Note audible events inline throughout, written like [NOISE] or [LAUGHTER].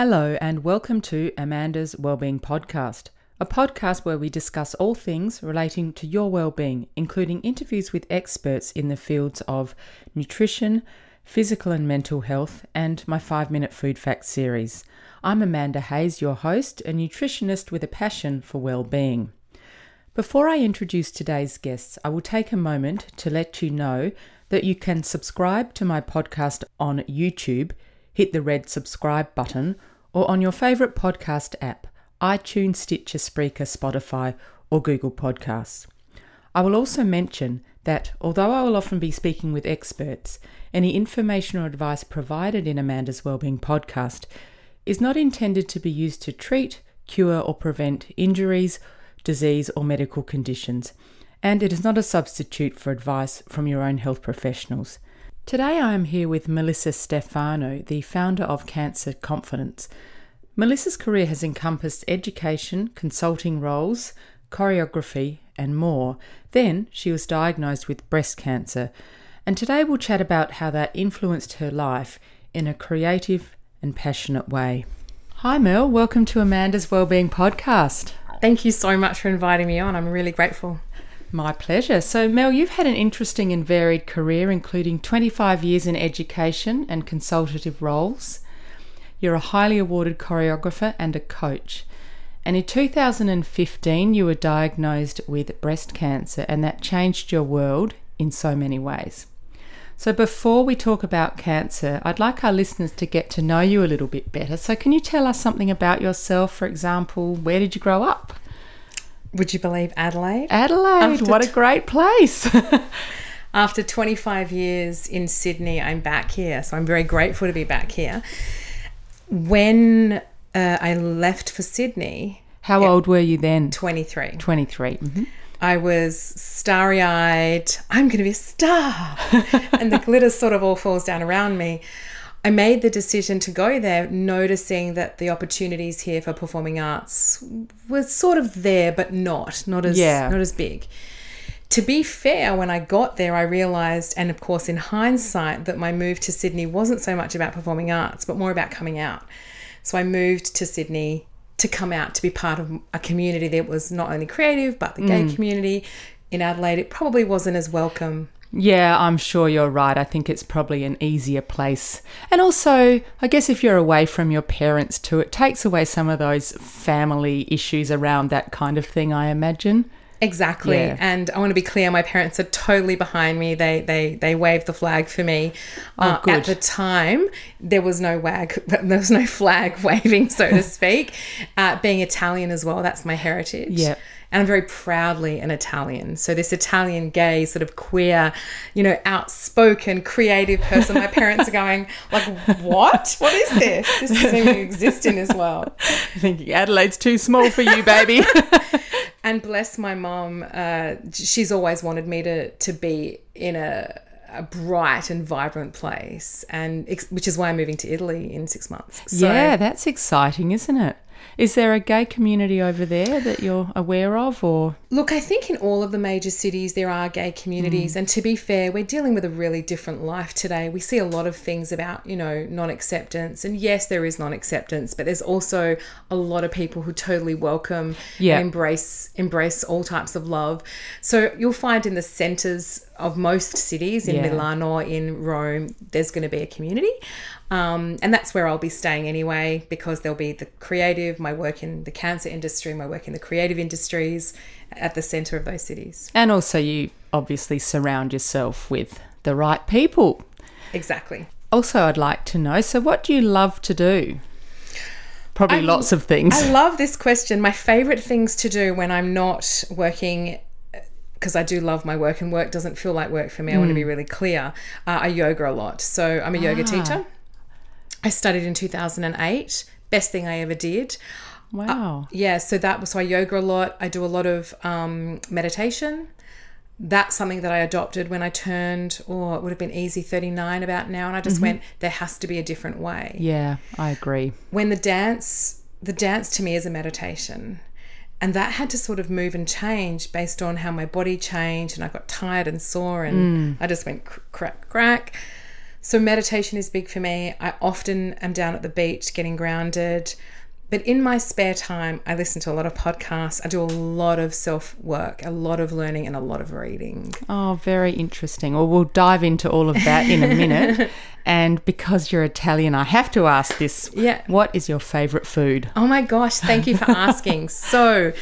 Hello, and welcome to Amanda's Wellbeing Podcast, a podcast where we discuss all things relating to your well-being, including interviews with experts in the fields of nutrition, physical and mental health, and my 5-minute food facts series. I'm Amanda Hayes, your host, a nutritionist with a passion for well-being. Before I introduce today's guests, I will take a moment to let you know that you can subscribe to my podcast on YouTube, hit the red subscribe button, or on your favourite podcast app iTunes, Stitcher, Spreaker, Spotify, or Google Podcasts. I will also mention that although I will often be speaking with experts, any information or advice provided in Amanda's Wellbeing podcast is not intended to be used to treat, cure, or prevent injuries, disease, or medical conditions, and it is not a substitute for advice from your own health professionals. Today I am here with Melissa Stefano, the founder of Cancer Confidence. Melissa's career has encompassed education, consulting roles, choreography, and more. Then she was diagnosed with breast cancer, and today we'll chat about how that influenced her life in a creative and passionate way. Hi, Mel. Welcome to Amanda's Wellbeing Podcast. Thank you so much for inviting me on. I'm really grateful. My pleasure. So, Mel, you've had an interesting and varied career, including 25 years in education and consultative roles. You're a highly awarded choreographer and a coach. And in 2015, you were diagnosed with breast cancer, and that changed your world in so many ways. So, before we talk about cancer, I'd like our listeners to get to know you a little bit better. So, can you tell us something about yourself? For example, where did you grow up? Would you believe Adelaide? Adelaide, After what a great place. [LAUGHS] After 25 years in Sydney, I'm back here. So I'm very grateful to be back here. When uh, I left for Sydney. How old were you then? 23. 23. Mm-hmm. I was starry eyed. I'm going to be a star. [LAUGHS] and the glitter sort of all falls down around me. I made the decision to go there, noticing that the opportunities here for performing arts were sort of there, but not not as yeah. not as big. To be fair, when I got there, I realized, and of course, in hindsight, that my move to Sydney wasn't so much about performing arts, but more about coming out. So I moved to Sydney to come out to be part of a community that was not only creative, but the gay mm. community. In Adelaide, it probably wasn't as welcome yeah, I'm sure you're right. I think it's probably an easier place. And also, I guess if you're away from your parents too, it takes away some of those family issues around that kind of thing, I imagine. Exactly. Yeah. And I want to be clear, my parents are totally behind me. They they they waved the flag for me. Oh, uh, at the time, there was no wag [LAUGHS] there was no flag [LAUGHS] waving, so to [LAUGHS] speak. Uh, being Italian as well, that's my heritage. Yeah and I'm very proudly an Italian. So this Italian gay sort of queer, you know, outspoken, creative person. My parents are going like, "What? What is this? This doesn't even exist in this world." Thinking Adelaide's too small for you, baby. [LAUGHS] and bless my mom, uh, she's always wanted me to to be in a a bright and vibrant place and which is why I'm moving to Italy in 6 months. So, yeah, that's exciting, isn't it? Is there a gay community over there that you're aware of or Look, I think in all of the major cities there are gay communities mm. and to be fair, we're dealing with a really different life today. We see a lot of things about, you know, non-acceptance and yes, there is non-acceptance, but there's also a lot of people who totally welcome yeah. embrace embrace all types of love. So you'll find in the centers of most cities in yeah. Milan or in Rome, there's going to be a community. Um, and that's where I'll be staying anyway, because there'll be the creative, my work in the cancer industry, my work in the creative industries at the center of those cities. And also, you obviously surround yourself with the right people. Exactly. Also, I'd like to know so, what do you love to do? Probably I, lots of things. I love this question. My favorite things to do when I'm not working because I do love my work and work doesn't feel like work for me. Mm. I want to be really clear. Uh, I yoga a lot. So I'm a ah. yoga teacher. I studied in 2008. Best thing I ever did. Wow. Uh, yeah. So that was, so I yoga a lot. I do a lot of um, meditation. That's something that I adopted when I turned, or oh, it would have been easy 39 about now. And I just mm-hmm. went, there has to be a different way. Yeah, I agree. When the dance, the dance to me is a meditation and that had to sort of move and change based on how my body changed and I got tired and sore and mm. I just went crack crack So meditation is big for me. I often am down at the beach getting grounded. But in my spare time, I listen to a lot of podcasts. I do a lot of self work, a lot of learning, and a lot of reading. Oh, very interesting. Well, we'll dive into all of that in a [LAUGHS] minute. and because you're Italian, I have to ask this. Yeah. What is your favorite food? Oh my gosh, thank you for asking. [LAUGHS] so,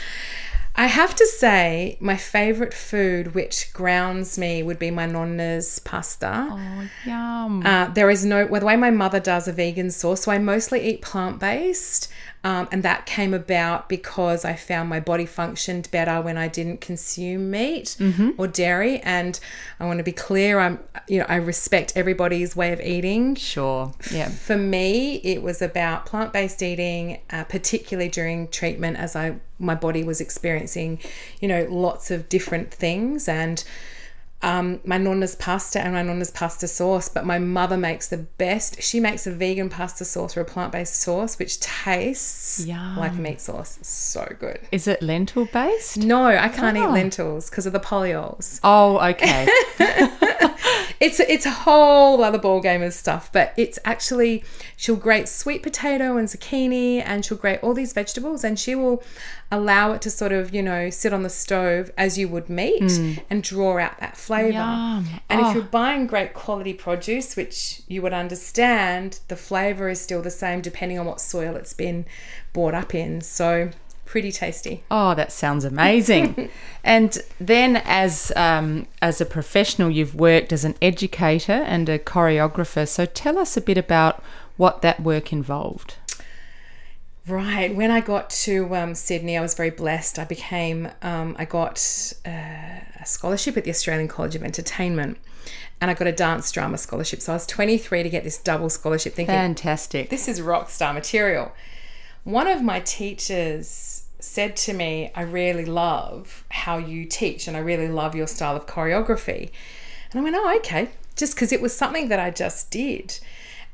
I have to say, my favorite food, which grounds me, would be my nonna's pasta. Oh, yum. Uh, there is no, well, the way my mother does a vegan sauce, so I mostly eat plant based. Um, and that came about because I found my body functioned better when I didn't consume meat or dairy. And I want to be clear, I'm, you know, I respect everybody's way of eating. Sure. Yeah. For me, it was about plant-based eating, uh, particularly during treatment, as I my body was experiencing, you know, lots of different things and. Um, my nonna's pasta and my nonna's pasta sauce, but my mother makes the best. She makes a vegan pasta sauce or a plant based sauce, which tastes Yum. like meat sauce. So good. Is it lentil based? No, I can't eat Oh. lentils because of the polyols. Oh, okay. [LAUGHS] it's it's a whole other ball game of stuff but it's actually she'll grate sweet potato and zucchini and she'll grate all these vegetables and she will allow it to sort of you know sit on the stove as you would meat hmm. and draw out that flavor Yum. and Oh. if you're buying great quality produce which you would understand the flavor is still the same depending on what soil it's been brought up in so pretty tasty Oh, that sounds amazing. [LAUGHS] and then, as um, as a professional, you've worked as an educator and a choreographer. So, tell us a bit about what that work involved. Right. When I got to um, Sydney, I was very blessed. I became, um, I got uh, a scholarship at the Australian College of Entertainment and I got a dance drama scholarship. So I was 23 to get this double scholarship, thinking, Fantastic. this is rock star material. One of my teachers said to me, I really love how you teach and I really love your style of choreography. And I went, oh, okay, just because it was something that I just did.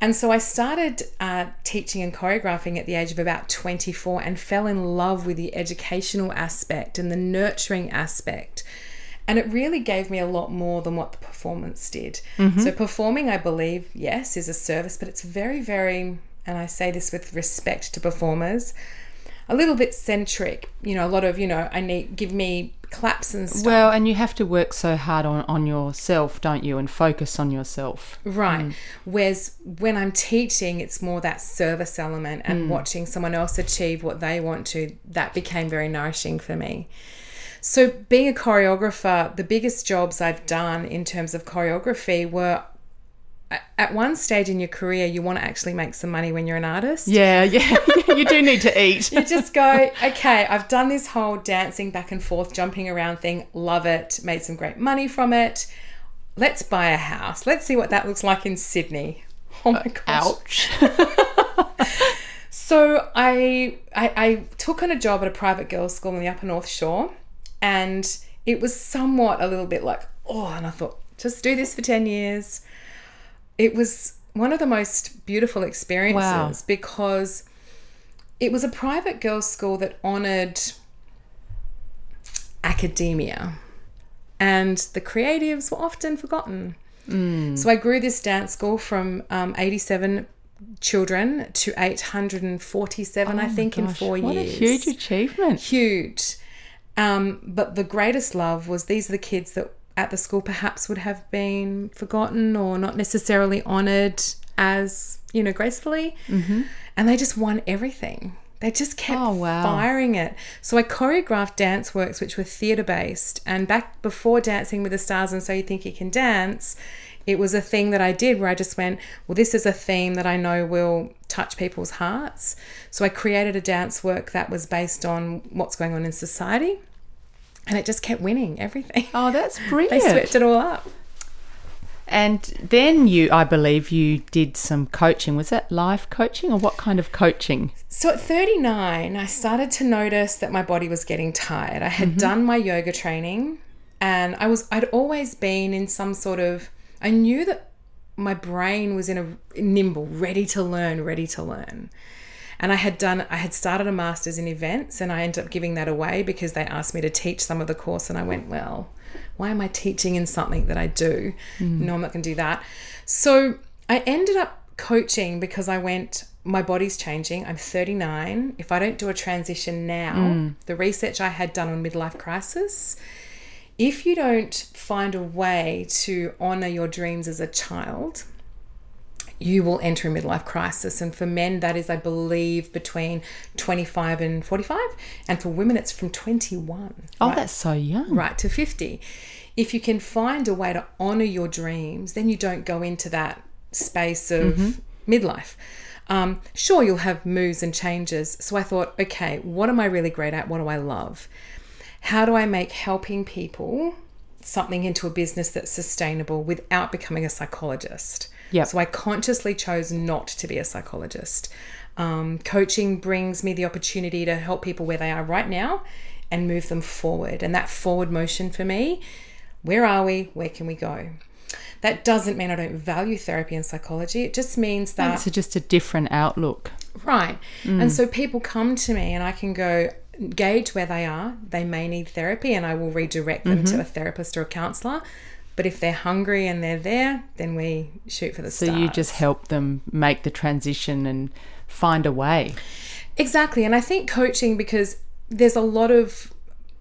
And so I started uh, teaching and choreographing at the age of about 24 and fell in love with the educational aspect and the nurturing aspect. And it really gave me a lot more than what the performance did. So, performing, I believe, yes, is a service, but it's very, very, and I say this with respect to performers, a little bit centric. You know, a lot of, you know, I need, give me claps and stuff. Well, and you have to work so hard on, on yourself, don't you? And focus on yourself. Right. Mm. Whereas when I'm teaching, it's more that service element and mm. watching someone else achieve what they want to. That became very nourishing for me. So, being a choreographer, the biggest jobs I've done in terms of choreography were at one stage in your career, you want to actually make some money when you're an artist. Yeah, [LAUGHS] yeah. you do need to eat. You just go, okay, I've done this whole dancing back and forth, jumping around thing, love it, made some great money from it. Let's buy a house. Let's see what that looks like in Sydney. Oh my uh, gosh. Ouch. [LAUGHS] So I, I I took on a job at a private girls' school in the Upper North Shore, and it was somewhat a little bit like, oh, and I thought, just do this for ten years. It was one of the most beautiful experiences Wow. because it was a private girls' school that honoured academia, and the creatives were often forgotten. So I grew this dance school from um, 87 children to 847, I think, in four what years. a huge achievement. Huge. Um, but the greatest love was these are the kids that at the school perhaps would have been forgotten or not necessarily honoured as, you know, gracefully. Mm-hmm. And they just won everything. They just kept Oh, wow. firing it. So I choreographed dance works which were theatre based. And back before Dancing with the Stars and So You Think You Can Dance, it was a thing that I did where I just went, well, this is a theme that I know will touch people's hearts. So I created a dance work that was based on what's going on in society. And it just kept winning everything. Oh, that's [LAUGHS] brilliant. They swept it all up. And then you, I believe, you did some coaching. Was that life coaching or what kind of coaching? So at 39, I started to notice that my body was getting tired. I had mm-hmm. done my yoga training and I was I'd always been in some sort of I knew that my brain was in a nimble, ready to learn, ready to learn. And I had done I had started a masters in events and I ended up giving that away because they asked me to teach some of the course and I went, well, why am I teaching in something that I do? Hmm. No, I'm not going to do that. So I ended up coaching because I went, my body's changing. I'm 39. If I don't do a transition now, hmm. the research I had done on midlife crisis, if you don't find a way to honor your dreams as a child, you will enter a midlife crisis. And for men, that is, I believe, between 25 and 45. And for women, it's from 21. Oh, right, that's so young. right to 50. If you can find a way to honor your dreams, then you don't go into that space of midlife. Um, sure, you'll have moves and changes. So I thought, okay, what am I really great at? What do I love? How do I make helping people something into a business that's sustainable without becoming a psychologist? Yep. So I consciously chose not to be a psychologist. Um, coaching brings me the opportunity to help people where they are right now and move them forward. And that forward motion for me, where are we? Where can we go? That doesn't mean I don't value therapy and psychology. It just means that It's just a different outlook. Right. And so people come to me and I can go gauge where they are. They may need therapy and I will redirect them Mm-hmm. to a therapist or a counselor. But if they're hungry and they're there, then we shoot for the So stars. you just help them make the transition and find a way. Exactly. And I think coaching because there's a lot of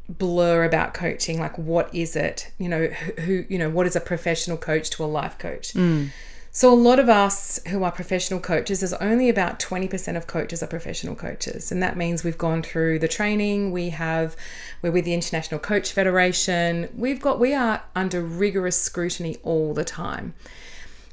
blur about coaching like what is it you know who, who you know what is a professional coach to a life coach mm. So a lot of us who are professional coaches there's only about 20% of coaches are professional coaches. And that means we've gone through the training. We have we're with the international coach federation. We've got we are under rigorous scrutiny all the time.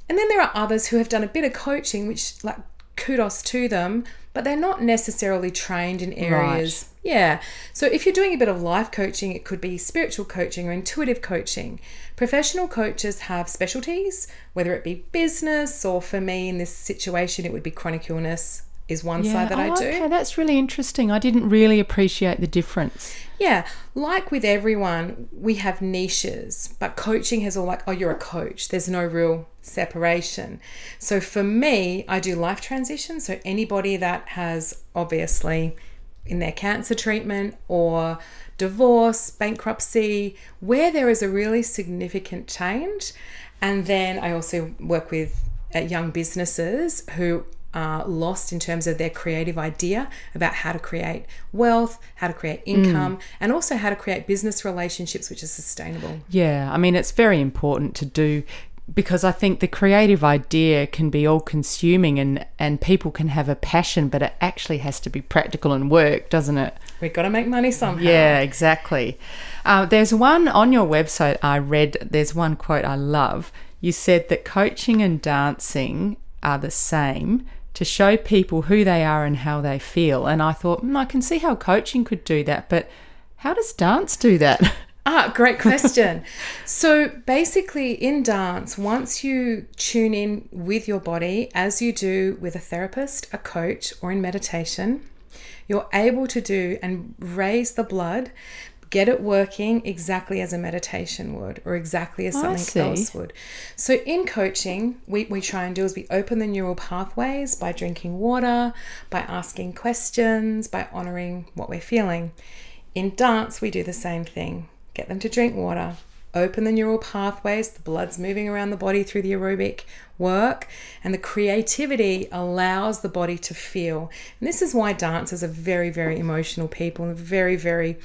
And then there are others who have done a bit of coaching, which, like, kudos to them, but they're not necessarily trained in areas. Yeah. So if you're doing a bit of life coaching, it could be spiritual coaching or intuitive coaching. Professional coaches have specialties, whether it be business or for me in this situation, it would be chronic illness, is one side that I Oh, do. Okay, that's really interesting. I didn't really appreciate the difference. Yeah, like with everyone, we have niches, but coaching has all like, oh, you're a coach. There's no real separation. So for me, I do life transition. So anybody that has obviously in their cancer treatment or divorce, bankruptcy, where there is a really significant change. And then I also work with young businesses who are lost in terms of their creative idea about how to create wealth, how to create income, and also how to create business relationships which are sustainable. Yeah, I mean, it's very important to do because I think the creative idea can be all consuming and, and people can have a passion, but it actually has to be practical and work, doesn't it? We've got to make money somehow. Yeah, exactly. Uh, there's one on your website I read, there's one quote I love. You said that coaching and dancing are the same to show people who they are and how they feel. And I thought, hmm, I can see how coaching could do that, but how does dance do that? [LAUGHS] Ah, great question. so basically, in dance, once you tune in with your body, as you do with a therapist, a coach, or in meditation, you're able to do and raise the blood, get it working exactly as a meditation would, or exactly as something else would. So in coaching, we, we try and do is we open the neural pathways by drinking water, by asking questions, by honoring what we're feeling. In dance, we do the same thing. Get them to drink water, open the neural pathways, the blood's moving around the body through the aerobic work, and the creativity allows the body to feel. And this is why dancers are very, very emotional people and very, very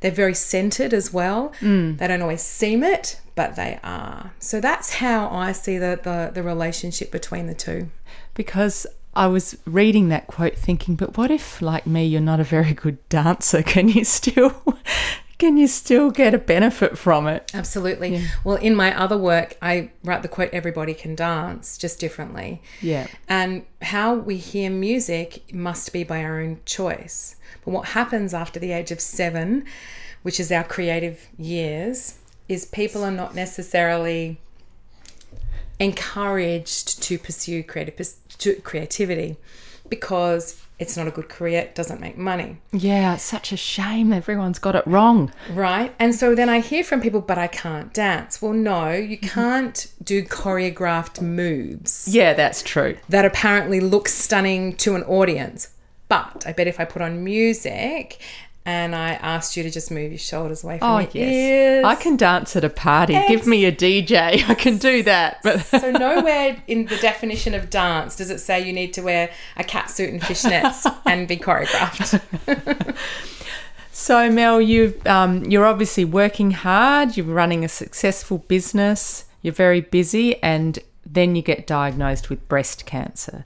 they're very centered as well. Mm. They don't always seem it, but they are. So that's how I see the, the, the relationship between the two. because I was reading that quote thinking, but what if, like me, you're not a very good dancer? [LAUGHS] Can you still. Can you still get a benefit from it? Absolutely. Well, in my other work, I write the quote, everybody can dance, just differently. Yeah. And how we hear music must be by our own choice. But what happens after the age of seven, which is our creative years, is people are not necessarily encouraged to pursue creative to creativity because it's not a good career, it doesn't make money. Yeah, it's such a shame. Everyone's got it wrong. Right. And so then I hear from people, but I can't dance. Well, no, you mm-hmm. can't do choreographed moves Yeah, that's true. that apparently look stunning to an audience. But I bet if I put on music and I asked you to just move your shoulders away from Oh, your yes. ears. I can dance at a party. Give me a DJ. I can do that. But [LAUGHS] So nowhere in the definition of dance does it say you need to wear a cat suit and fishnets [LAUGHS] and be choreographed. So, Mel, you um, you're obviously working hard. You're running a successful business. You're very busy, and then you get diagnosed with breast cancer.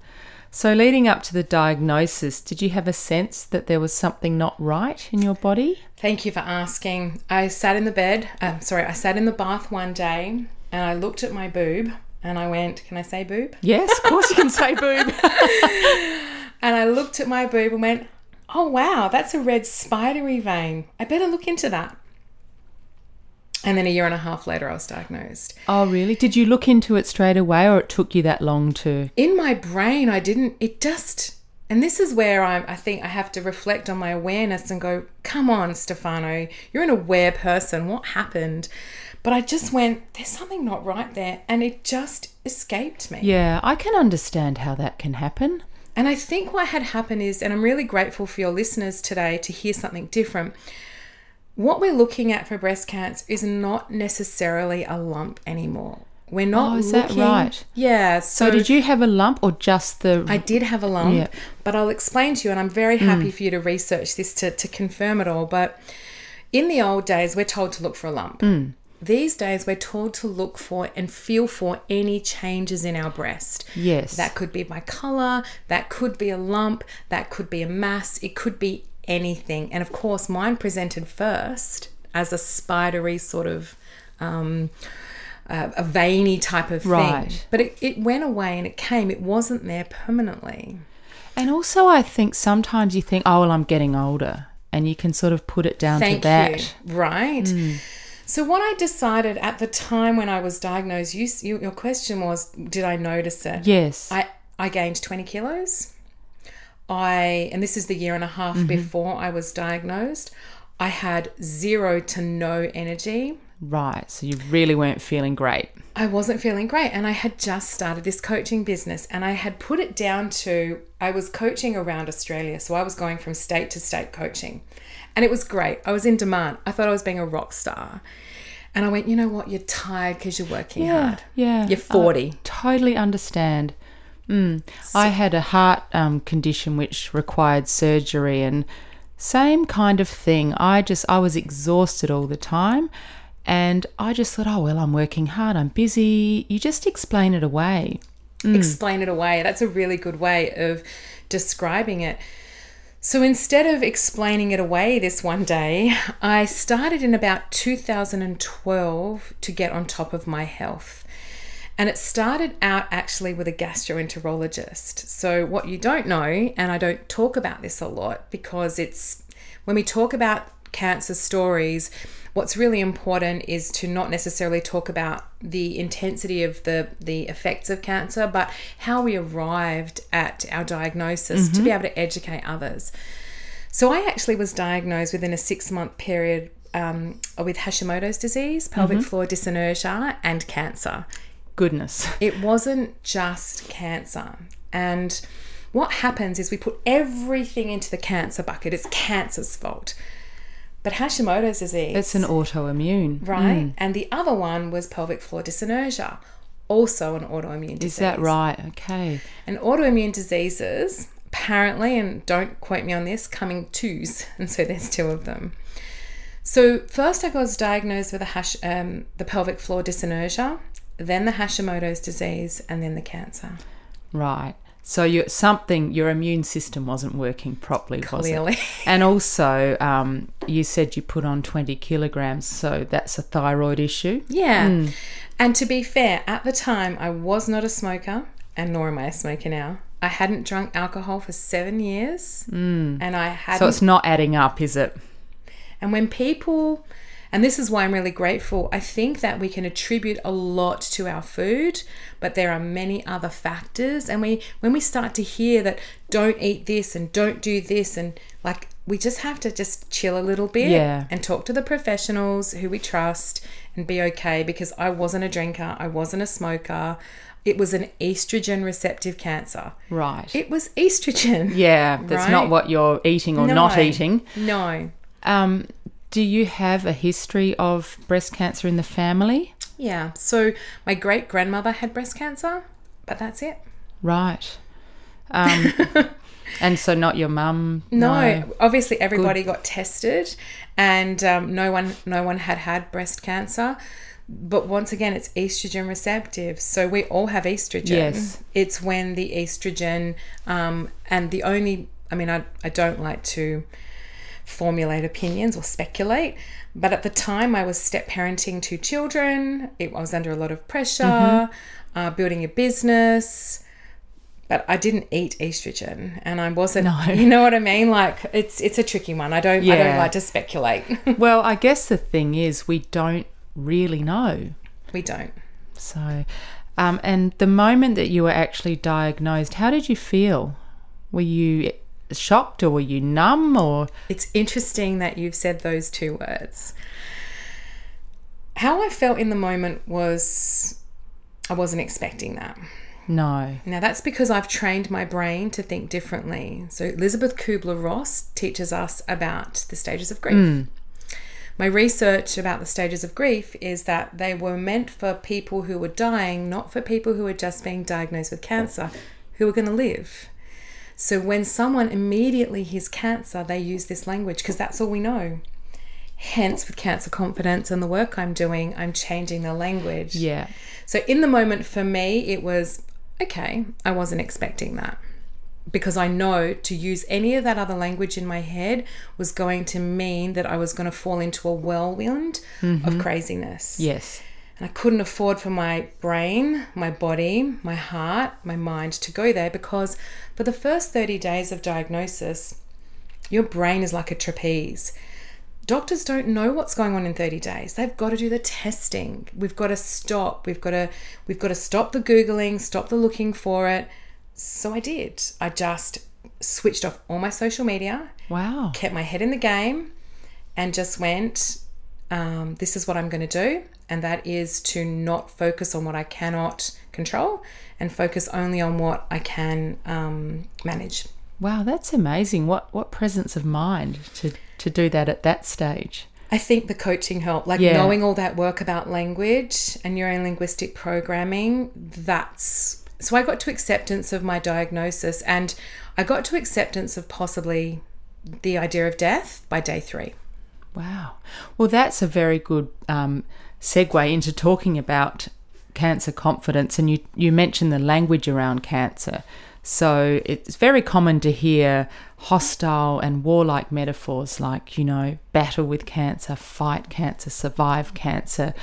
So, leading up to the diagnosis, did you have a sense that there was something not right in your body? Thank you for asking. I sat in the bed, um, sorry, I sat in the bath one day and I looked at my boob and I went, Can I say boob? Yes, of course you can say [LAUGHS] boob. And I looked at my boob and went, Oh wow, that's a red spidery vein. I better look into that. And then a year and a half later, I was diagnosed. oh, really? Did you look into it straight away, or it took you that long to? in my brain i didn't it just and this is where I'm, I think I have to reflect on my awareness and go, come on, Stefano, you're an aware person. What happened? But I just went, there's something not right there. And it just escaped me. Yeah, I can understand how that can happen. And I think what had happened is, and I'm really grateful for your listeners today to hear something different. What we're looking at for breast cancer is not necessarily a lump anymore. We're not Oh, is that right? Yeah. So, did you have a lump or just the? I did have a lump, Yeah. but I'll explain to you, and I'm very mm. happy for you to research this to, to confirm it all. But in the old days, we're told to look for a lump. Mm. These days, we're told to look for and feel for any changes in our breast. yes. That could be by color, that could be a lump, that could be a mass, it could be anything. And of course, mine presented first as a spidery sort of. Um, uh, a veiny type of thing, but it, it went away and it came. It wasn't there permanently. And also, I think sometimes you think, oh, well, I'm getting older. And you can sort of put it down Thank to that. you. Right. So what I decided at the time when I was diagnosed, you, you your question was, did I notice it? Yes. I I gained twenty kilos. I and this is the year and a half Mm-hmm. before I was diagnosed. I had zero to no energy. right. So you really weren't feeling great. I wasn't feeling great and I had just started this coaching business and I had put it down to I was coaching around Australia so I was going from state to state coaching and it was great I was in demand I thought I was being a rock star and I went you know what you're tired because you're working hard Yeah. you're 40 I totally understand. Mm. I had a heart um, condition which required surgery and same kind of thing. I just, I was exhausted all the time. And I just thought, oh, well, I'm working hard. I'm busy. You just explain it away. explain it away. That's a really good way of describing it. So instead of explaining it away this one day, I started in about 2012 to get on top of my health. And it started out actually with a gastroenterologist. So, what you don't know, and I don't talk about this a lot because it's when we talk about cancer stories, what's really important is to not necessarily talk about the intensity of the the effects of cancer, but how we arrived at our diagnosis to be able to educate others. So I actually was diagnosed within a six month period um, with Hashimoto's disease, pelvic floor dyssynergia, and cancer. Goodness. [LAUGHS] It wasn't just cancer. And what happens is we put everything into the cancer bucket. It's cancer's fault. But Hashimoto's disease. It's an autoimmune. right? And the other one was pelvic floor dyssynergia, also an autoimmune disease. Is that right? Okay. And autoimmune diseases, apparently, and don't quote me on this, coming twos, [LAUGHS] and so there's two of them. So first, I was diagnosed with a hash, um, the pelvic floor dyssynergia, then the Hashimoto's disease, and then the cancer. Right. So you something your immune system wasn't working properly, was it? Clearly, [LAUGHS] And also, um, you said you put on twenty kilograms, so that's a thyroid issue. yeah. And to be fair, at the time, I was not a smoker, and nor am I a smoker now. I hadn't drunk alcohol for seven years, and I hadn't So it's not adding up, is it? And when people, and this is why I'm really grateful, I think that we can attribute a lot to our food, but there are many other factors. And we, when we start to hear that don't eat this and don't do this, and like we just have to just chill a little bit Yeah. and talk to the professionals who we trust and be okay because I wasn't a drinker, I wasn't a smoker. It was an estrogen receptive cancer. Right. It was estrogen. yeah, that's not what you're eating or not eating. No. Um, do you have a history of breast cancer in the family? Yeah. So my great grandmother had breast cancer, but that's it. Right. Um, [LAUGHS] and so not your mum? No, obviously everybody got tested, and um, no one no one had had breast cancer. But once again, it's estrogen receptive, so we all have estrogen. Yes. It's when the estrogen, um, and the only, I mean, I I don't like to formulate opinions or speculate. But at the time, I was step parenting two children. It, I was under a lot of pressure, uh, building a business. But I didn't eat estrogen, and I wasn't. No. [LAUGHS] You know what I mean? Like it's it's a tricky one. I don't I don't like to speculate. [LAUGHS] Well, I guess the thing is, we don't really know. we don't. So, um, and the moment that you were actually diagnosed, how did you feel? Were you shocked or were you numb or? It's interesting that you've said those two words. How I felt in the moment was I wasn't expecting that. No. Now, that's because I've trained my brain to think differently. So, Elisabeth Kübler-Ross teaches us about the stages of grief. Hmm. My research about the stages of grief is that they were meant for people who were dying, not for people who were just being diagnosed with cancer, who were going to live. So, when someone immediately hears cancer, they use this language because that's all we know. Hence, with cancer confidence and the work I'm doing, I'm changing the language. Yeah. So in the moment for me, it was okay, I wasn't expecting that. Because I know to use any of that other language in my head was going to mean that I was going to fall into a whirlwind of mm-hmm. craziness. Yes. And I couldn't afford for my brain, my body, my heart, my mind to go there because for the first 30 days of diagnosis, your brain is like a trapeze. Doctors don't know what's going on in 30 days. They've got to do the testing. We've got to stop. We've got to we've got to stop the googling, stop the looking for it. So I did. I just switched off all my social media, Wow. kept my head in the game, and just went, um, this is what I'm going to do. And that is to not focus on what I cannot control and focus only on what I can um, manage. Wow, that's amazing. What what presence of mind to to do that at that stage. I think the coaching helped, like Yeah. knowing all that work about language and neuro linguistic programming. That's so I got to acceptance of my diagnosis and I got to acceptance of possibly the idea of death by day three. Wow. Well, that's a very good um, segue into talking about cancer confidence. And you, you mentioned the language around cancer. So it's very common to hear hostile and warlike metaphors like, you know, battle with cancer, fight cancer, survive cancer.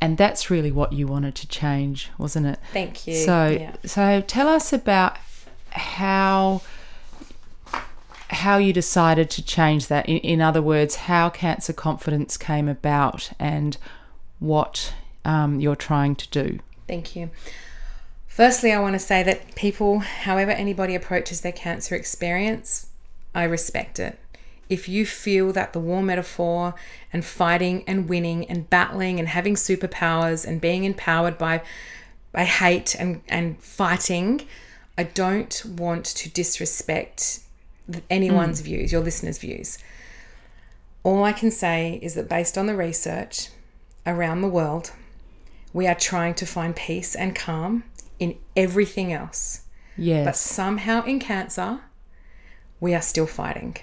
And that's really what you wanted to change, wasn't it? Thank you. So, Yeah. so tell us about how how you decided to change that. In, in other words, how cancer confidence came about and what um, you're trying to do. Thank you. Firstly, I want to say that people, however anybody approaches their cancer experience, I respect it. If you feel that the war metaphor and fighting and winning and battling and having superpowers and being empowered by by hate and, and fighting, I don't want to disrespect anyone's mm. views, your listeners' views. All I can say is that based on the research around the world, we are trying to find peace and calm in everything else. Yes. But somehow in cancer, we are still fighting.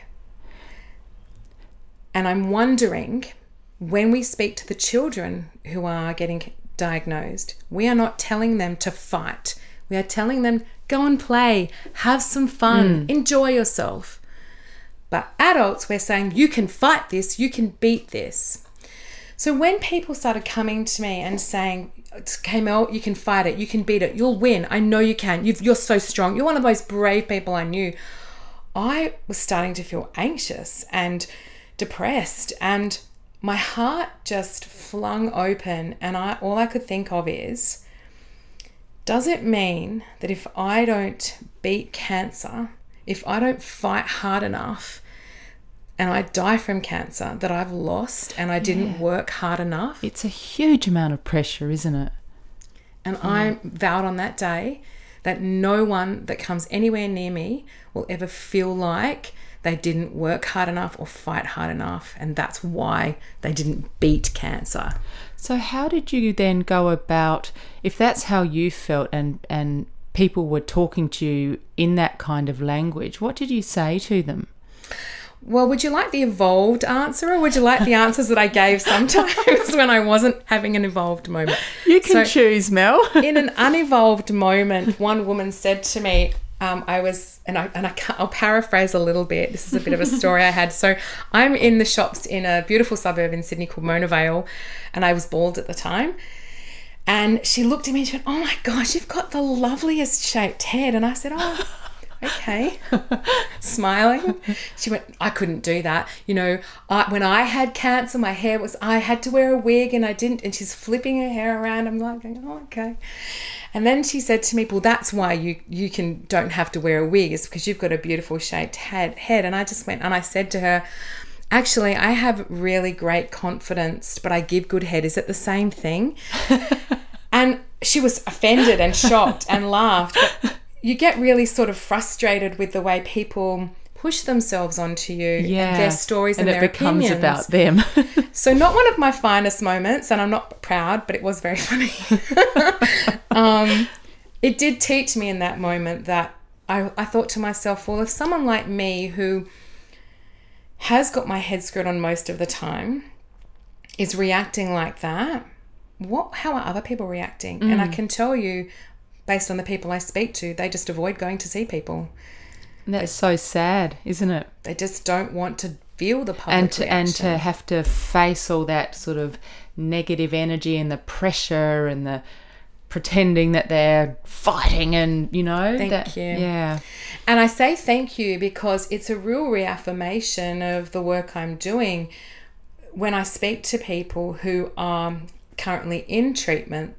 And I'm wondering when we speak to the children who are getting diagnosed, we are not telling them to fight. We are telling them, go and play, have some fun, mm. enjoy yourself. But adults, we're saying, you can fight this, you can beat this. So when people started coming to me and saying, Kamel, you can fight it, you can beat it, you'll win, I know you can, You've, you're so strong, you're one of the most brave people I knew, I was starting to feel anxious and depressed and my heart just flung open and I all I could think of is does it mean that if I don't beat cancer, if I don't fight hard enough and I die from cancer that I've lost and I didn't work hard enough? It's a huge amount of pressure, isn't it? And I vowed on that day that no one that comes anywhere near me will ever feel like they didn't work hard enough or fight hard enough. And that's why they didn't beat cancer. So, how did you then go about, if that's how you felt and, and people were talking to you in that kind of language, what did you say to them? Well, would you like the evolved answer or would you like the [LAUGHS] answers that I gave sometimes when I wasn't having an evolved moment? You can so, choose, Mel. in an unevolved moment, one woman said to me, um, I was, and I and I I'll paraphrase a little bit. This is a bit of a story I had. So I'm in the shops in a beautiful suburb in Sydney called Mona Vale, and I was bald at the time. And she looked at me and she went, "Oh my gosh, you've got the loveliest shaped head." And I said, "Oh." Okay. [LAUGHS] Smiling. She went, I couldn't do that. You know, I, when I had cancer, my hair was, I had to wear a wig and I didn't. And she's flipping her hair around. I'm like, oh, okay. And then she said to me, well, that's why you, you can, don't have to wear a wig is because you've got a beautiful shaped head, head. And I just went, and I said to her, actually, I have really great confidence, but I give good head. Is it the same thing? [LAUGHS] and she was offended and shocked and laughed. But you get really sort of frustrated with the way people push themselves onto you yeah. and their stories and, and it becomes opinions. about them. [LAUGHS] so not one of my finest moments, and I'm not proud, but it was very [LAUGHS] funny. [LAUGHS] um, it did teach me in that moment that I, I thought to myself, well, if someone like me who has got my head screwed on most of the time is reacting like that, what how are other people reacting? Mm. And I mm. can tell you based on the people I speak to, they just avoid going to see people. And that's so sad, isn't it? They just don't want to feel the public and to, reaction. and to have to face all that sort of negative energy and the pressure and the pretending that they're fighting and you know thank that, you yeah and i say thank you because it's a real reaffirmation of the work i'm doing when i speak to people who are currently in treatment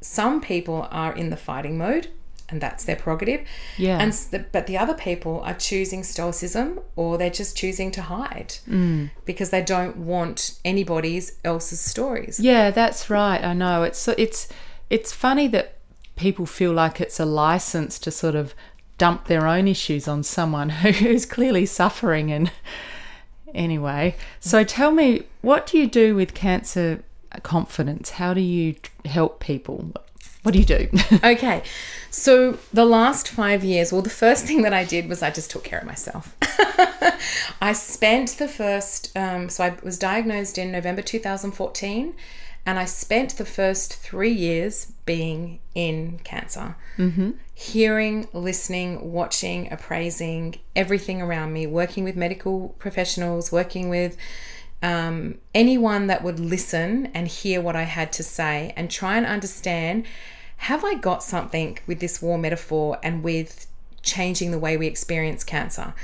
some people are in the fighting mode and that's their prerogative. Yeah. And the, but the other people are choosing stoicism or they're just choosing to hide mm. because they don't want anybody's else's stories. Yeah, that's right. I know. It's it's it's funny that people feel like it's a license to sort of dump their own issues on someone [LAUGHS] who's clearly suffering and anyway. So tell me, what do you do with cancer confidence? How do you help people? What do you do? [LAUGHS] okay. So, the last five years, well, the first thing that I did was I just took care of myself. [LAUGHS] I spent the first, um, so I was diagnosed in November 2014, and I spent the first three years being in cancer, mm-hmm. hearing, listening, watching, appraising everything around me, working with medical professionals, working with um, anyone that would listen and hear what I had to say and try and understand have I got something with this war metaphor and with changing the way we experience cancer?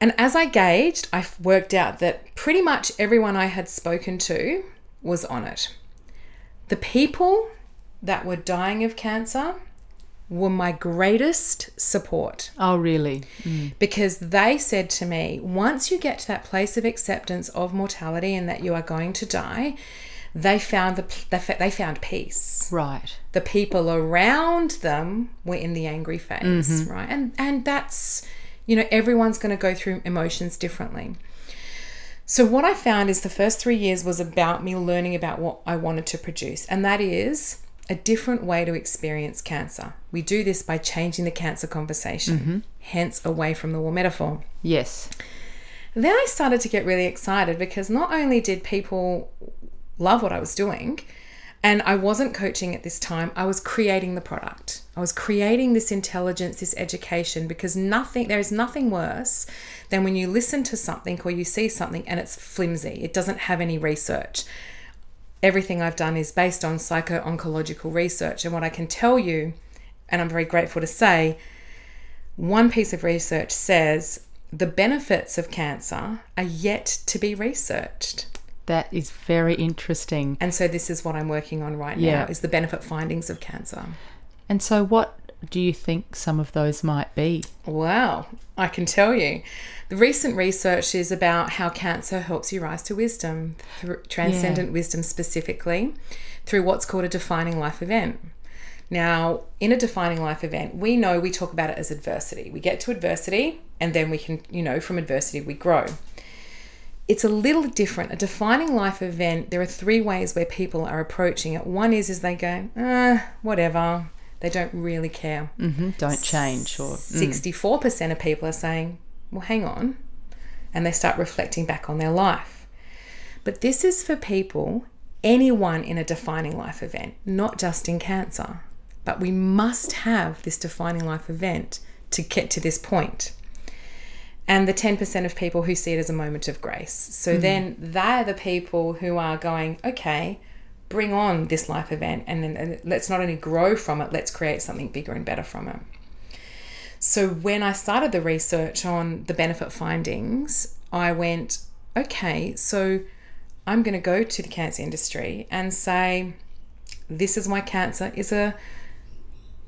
And as I gauged, I worked out that pretty much everyone I had spoken to was on it. The people that were dying of cancer were my greatest support. Oh, really? Mm. Because they said to me, once you get to that place of acceptance of mortality and that you are going to die, they found the they found peace. Right. The people around them were in the angry phase, mm-hmm. right? And and that's you know everyone's going to go through emotions differently. So what I found is the first 3 years was about me learning about what I wanted to produce, and that is a different way to experience cancer. We do this by changing the cancer conversation, mm-hmm. hence away from the war metaphor. Yes. Then I started to get really excited because not only did people love what I was doing, and I wasn't coaching at this time, I was creating the product. I was creating this intelligence, this education, because nothing, there is nothing worse than when you listen to something or you see something and it's flimsy. It doesn't have any research everything I've done is based on psycho oncological research. And what I can tell you, and I'm very grateful to say, one piece of research says the benefits of cancer are yet to be researched. That is very interesting. And so this is what I'm working on right yeah. now is the benefit findings of cancer. And so what do you think some of those might be? Wow, I can tell you. The recent research is about how cancer helps you rise to wisdom, transcendent yeah. wisdom specifically, through what's called a defining life event. Now, in a defining life event, we know we talk about it as adversity. We get to adversity and then we can, you know, from adversity we grow. It's a little different. A defining life event, there are three ways where people are approaching it. One is is they go, ah, whatever. They don't really care. hmm Don't change or mm. 64% of people are saying, well, hang on. And they start reflecting back on their life. But this is for people, anyone in a defining life event, not just in cancer. But we must have this defining life event to get to this point. And the 10% of people who see it as a moment of grace. So then they're the people who are going, okay, bring on this life event and then and let's not only grow from it, let's create something bigger and better from it. So when I started the research on the benefit findings, I went, okay, so I'm going to go to the cancer industry and say, this is why cancer is a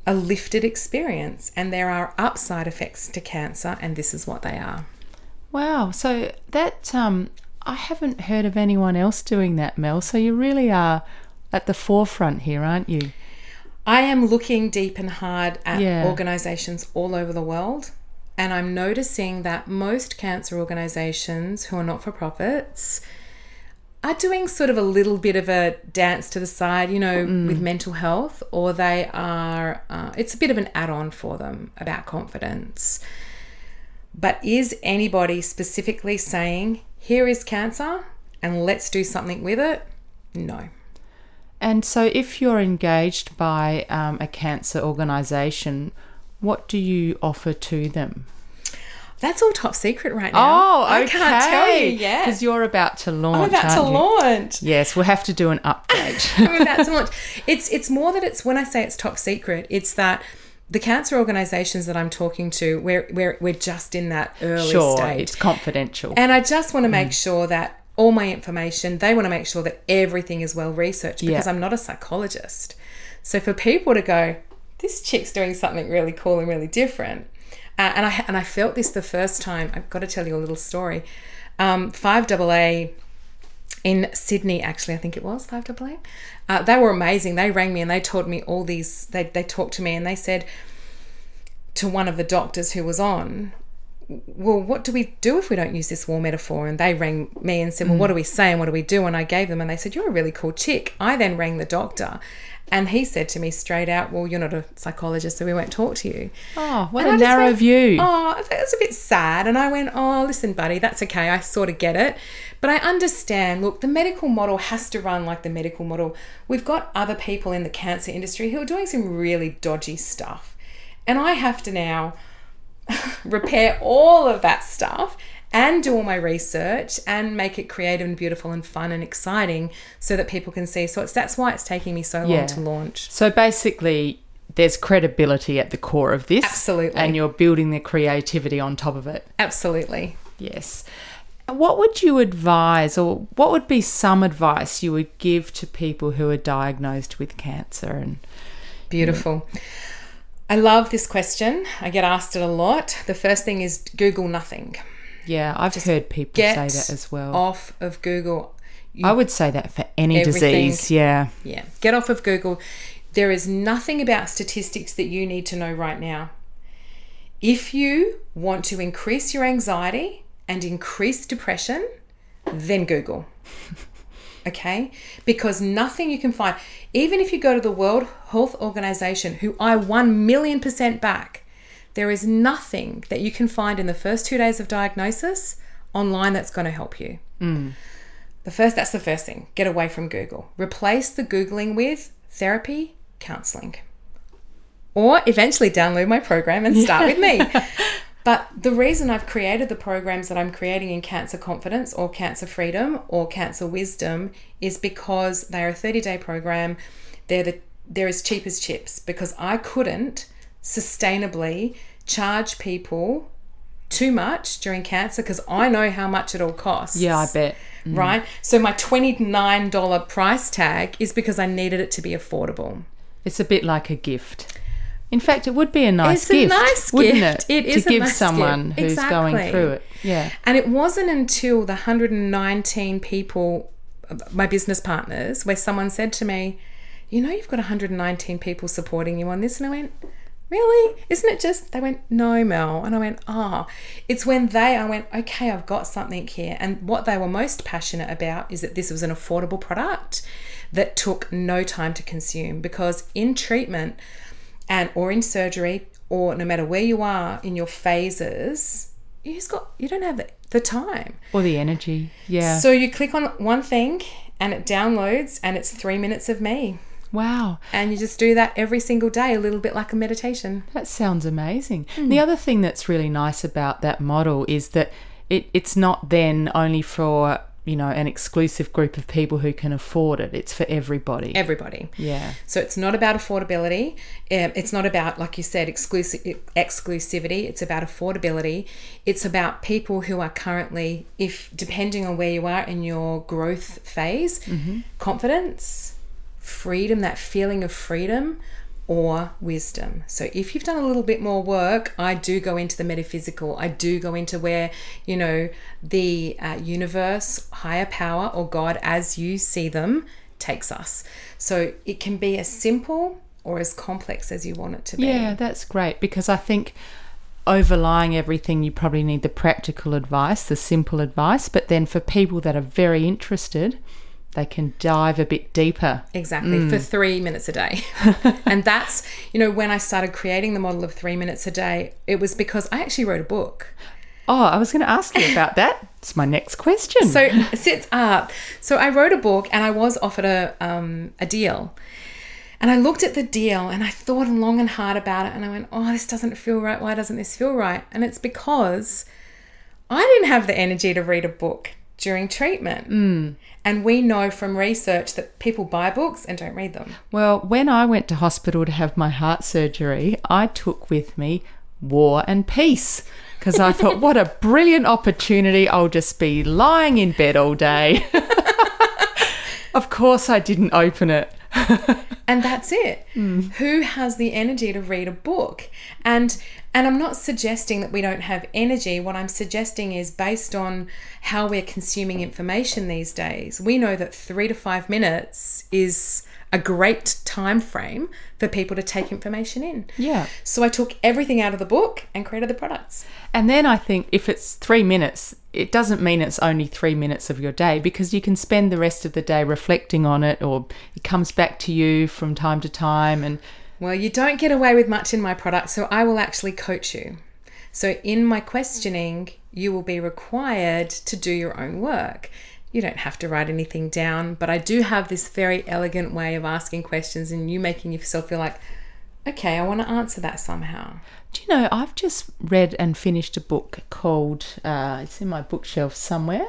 a lifted experience and there are upside effects to cancer and this is what they are. Wow. So that um, I haven't heard of anyone else doing that, Mel. So you really are at the forefront here, aren't you? I am looking deep and hard at Yeah. organizations all over the world and I'm noticing that most cancer organizations who are not for profits are doing sort of a little bit of a dance to the side, you know, with mental health, or they are, uh, it's a bit of an add on for them about confidence. But is anybody specifically saying, here is cancer and let's do something with it? No. And so, if you're engaged by um, a cancer organisation, what do you offer to them? That's all top secret right now. Oh, I can't tell you yet. Because you're about to launch. I'm about to you? launch. Yes, we'll have to do an [LAUGHS] update. I'm about to launch. It's it's more that it's when I say it's top secret, it's that the cancer organizations that I'm talking to, we're we're we're just in that early sure, stage. it's confidential. And I just want to make sure that all my information, they want to make sure that everything is well researched because Yeah. I'm not a psychologist. So for people to go, this chick's doing something really cool and really different. Uh, and I and I felt this the first time. I've got to tell you a little story. Um, Five AA in Sydney, actually, I think it was Five AA. Uh, they were amazing. They rang me and they told me all these. They they talked to me and they said to one of the doctors who was on, well, what do we do if we don't use this war metaphor? And they rang me and said, well, what do we say and what do we do? And I gave them, and they said, you're a really cool chick. I then rang the doctor, and he said to me straight out, well, you're not a psychologist, so we won't talk to you. oh, what And a narrow went, view. Oh, that was a bit sad. And I went, oh, listen, buddy, that's okay. I sort of get it. But I understand, look, the medical model has to run like the medical model. We've got other people in the cancer industry who are doing some really dodgy stuff. And I have to now [LAUGHS] repair all of that stuff and do all my research and make it creative and beautiful and fun and exciting so that people can see. So it's that's why it's taking me so long Yeah. to launch. So basically, there's credibility at the core of this. Absolutely. And you're building the creativity on top of it. Absolutely. Yes. What would you advise, or what would be some advice you would give to people who are diagnosed with cancer? And Beautiful. I love this question. I get asked it a lot. The first thing is Google nothing. yeah, I've heard people say that as well. off of Google. You- I would say that for any disease. Yeah. yeah, get off of Google. There is nothing about statistics that you need to know right now. If you want to increase your anxiety and increase depression, then Google. [LAUGHS] Okay? Because nothing you can find, even if you go to the World Health Organization, who I 1 million percent back, there is nothing that you can find in the first two days of diagnosis online that's going to help you. Mm. The first that's the first thing. Get away from Google. Replace the googling with therapy, counseling. Or eventually download my program and start with me. [LAUGHS] But the reason I've created the programs that I'm creating in Cancer Confidence or Cancer Freedom or Cancer Wisdom is because they're a 30-day program. They're the they're as cheap as chips because I couldn't sustainably charge people too much during cancer because I know how much it all costs Yeah, I bet. Mm. right? So my $29 price tag is because I needed it to be affordable. It's a bit like a gift. In fact, it would be a nice gift. It's a nice wouldn't gift. it? It is to give nice someone gift. who's going through it. Yeah. And it wasn't until the 119 people, my business partners, where someone said to me, You know, you've got 119 people supporting you on this. And I went, Really? Isn't it just? They went, No, Mel. And I went, Ah, oh. it's when they, I went, Okay, I've got something here. And what they were most passionate about is that this was an affordable product that took no time to consume because in treatment and or in surgery or no matter where you are in your phases, you just got you don't have the, the time or the energy. Yeah. So you click on one thing and it downloads and it's 3 minutes of me. Wow. And you just do that every single day, a little bit like a meditation. That sounds amazing. Mm. The other thing that's really nice about that model is that it, it's not then only for you know an exclusive group of people who can afford it. It's for everybody. Everybody. Yeah. So it's not about affordability. Um, it's not about like you said exclusive exclusivity. It's about affordability. It's about people who are currently if depending on where you are in your growth phase mm-hmm. confidence freedom that feeling of freedom or wisdom. So if you've done a little bit more work, I do go into the metaphysical. I do go into where, you know, the uh, universe, higher power, or God as you see them takes us. So it can be as simple or as complex as you want it to be. Yeah, that's great because I think overlying everything, you probably need the practical advice, the simple advice. But then for people that are very interested, they can dive a bit deeper. Exactly, mm. for three minutes a day. [LAUGHS] and that's, you know, when I started creating the model of three minutes a day, it was because I actually wrote a book. Oh, I was going to ask you about that. It's my next question. So sits up. So I wrote a book and I was offered a, um, a deal. And I looked at the deal and I thought long and hard about it. And I went, oh, this doesn't feel right. Why doesn't this feel right? And it's because I didn't have the energy to read a book during treatment. Mm. And we know from research that people buy books and don't read them. Well, when I went to hospital to have my heart surgery, I took with me War and Peace because I thought, what a brilliant opportunity. I'll just be lying in bed all day. [LAUGHS] of course, I didn't open it. [LAUGHS] and that's it. Mm. Who has the energy to read a book? And and I'm not suggesting that we don't have energy. What I'm suggesting is based on how we're consuming information these days. We know that 3 to 5 minutes is a great time frame for people to take information in. Yeah. So I took everything out of the book and created the products. And then I think if it's 3 minutes, it doesn't mean it's only 3 minutes of your day because you can spend the rest of the day reflecting on it or it comes back to you from time to time and well, you don't get away with much in my product, so I will actually coach you. So, in my questioning, you will be required to do your own work. You don't have to write anything down, but I do have this very elegant way of asking questions and you making yourself feel like, okay, I want to answer that somehow. Do you know, I've just read and finished a book called, uh, it's in my bookshelf somewhere,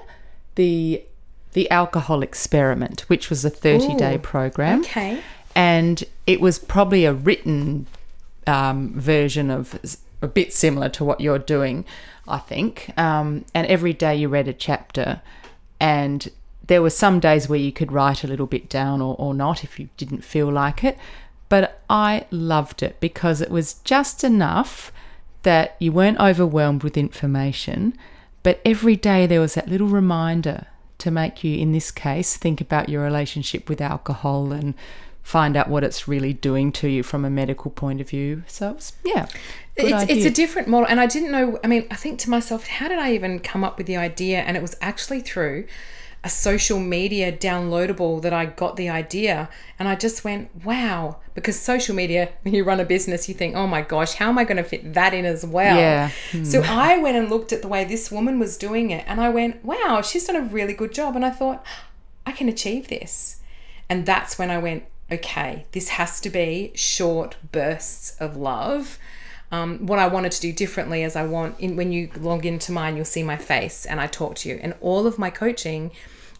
The the Alcohol Experiment, which was a 30 day program. Okay and it was probably a written um, version of a bit similar to what you're doing, I think. Um, and every day you read a chapter, and there were some days where you could write a little bit down or, or not if you didn't feel like it. But I loved it because it was just enough that you weren't overwhelmed with information, but every day there was that little reminder to make you, in this case, think about your relationship with alcohol and find out what it's really doing to you from a medical point of view. So, it's, yeah. It's, it's a different model. And I didn't know, I mean, I think to myself, how did I even come up with the idea? And it was actually through a social media downloadable that I got the idea. And I just went, wow. Because social media, [LAUGHS] when you run a business, you think, oh my gosh, how am I going to fit that in as well? Yeah. Hmm. So I went and looked at the way this woman was doing it. And I went, wow, she's done a really good job. And I thought, I can achieve this. And that's when I went, okay, this has to be short bursts of love. Um, what I wanted to do differently is I want in, when you log into mine, you'll see my face and I talk to you. And all of my coaching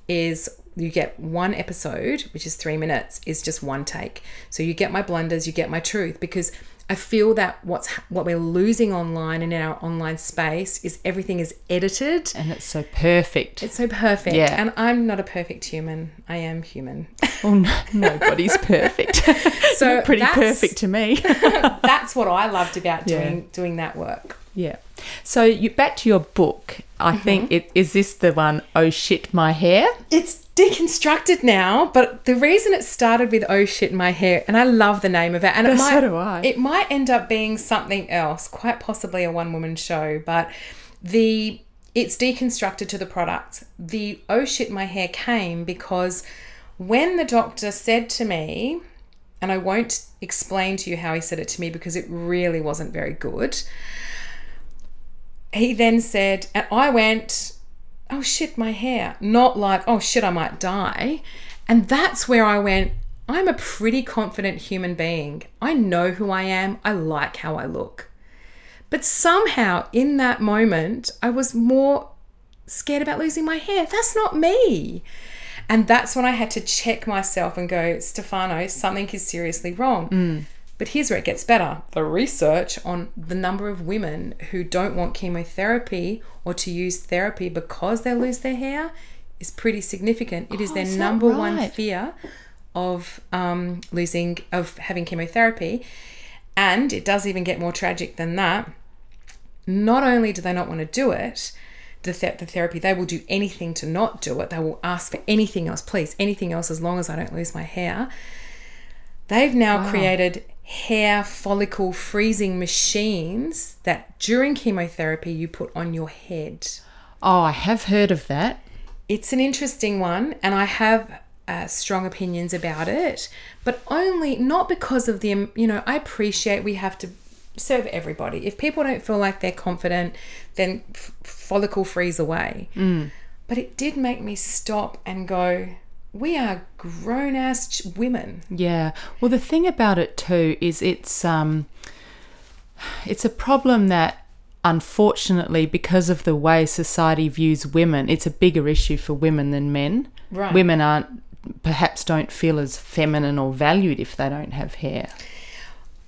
is you get one episode, which is three minutes, is just one take. So you get my blunders, you get my truth because I feel that what's what we're losing online and in our online space is everything is edited and it's so perfect. It's so perfect. Yeah. And I'm not a perfect human. I am human. Well, [LAUGHS] oh, no, nobody's perfect. [LAUGHS] so pretty perfect to me. [LAUGHS] that's what I loved about doing yeah. doing that work. Yeah. So you back to your book. I mm-hmm. think it is this the one oh shit my hair? It's deconstructed now, but the reason it started with "Oh shit, my hair," and I love the name of it, and it So might do I. it might end up being something else, quite possibly a one woman show, but the it's deconstructed to the product. The "Oh shit, my hair" came because when the doctor said to me, and I won't explain to you how he said it to me because it really wasn't very good. He then said, and I went, oh shit, my hair. Not like, oh shit, I might die. And that's where I went, I'm a pretty confident human being. I know who I am. I like how I look. But somehow in that moment, I was more scared about losing my hair. That's not me. And that's when I had to check myself and go, Stefano, something is seriously wrong. Mm. But here's where it gets better the research on the number of women who don't want chemotherapy or to use therapy because they lose their hair is pretty significant. It is Oh, their is number one fear of um, losing, of having chemotherapy. And it does even get more tragic than that. Not only do they not want to do it, the, th- the therapy, they will do anything to not do it. They will ask for anything else, please, anything else as long as I don't lose my hair. They've now created hair follicle freezing machines that during chemotherapy you put on your head. Oh, I have heard of that. It's an interesting one, and I have uh, strong opinions about it, but only not because of the, um, you know, I appreciate we have to serve everybody. If people don't feel like they're confident, then f- follicle freeze away. But it did make me stop and go, we are grown ass ch- women. Yeah. Well, the thing about it too is it's um, it's a problem that unfortunately, because of the way society views women, it's a bigger issue for women than men. Right. Women aren't perhaps don't feel as feminine or valued if they don't have hair.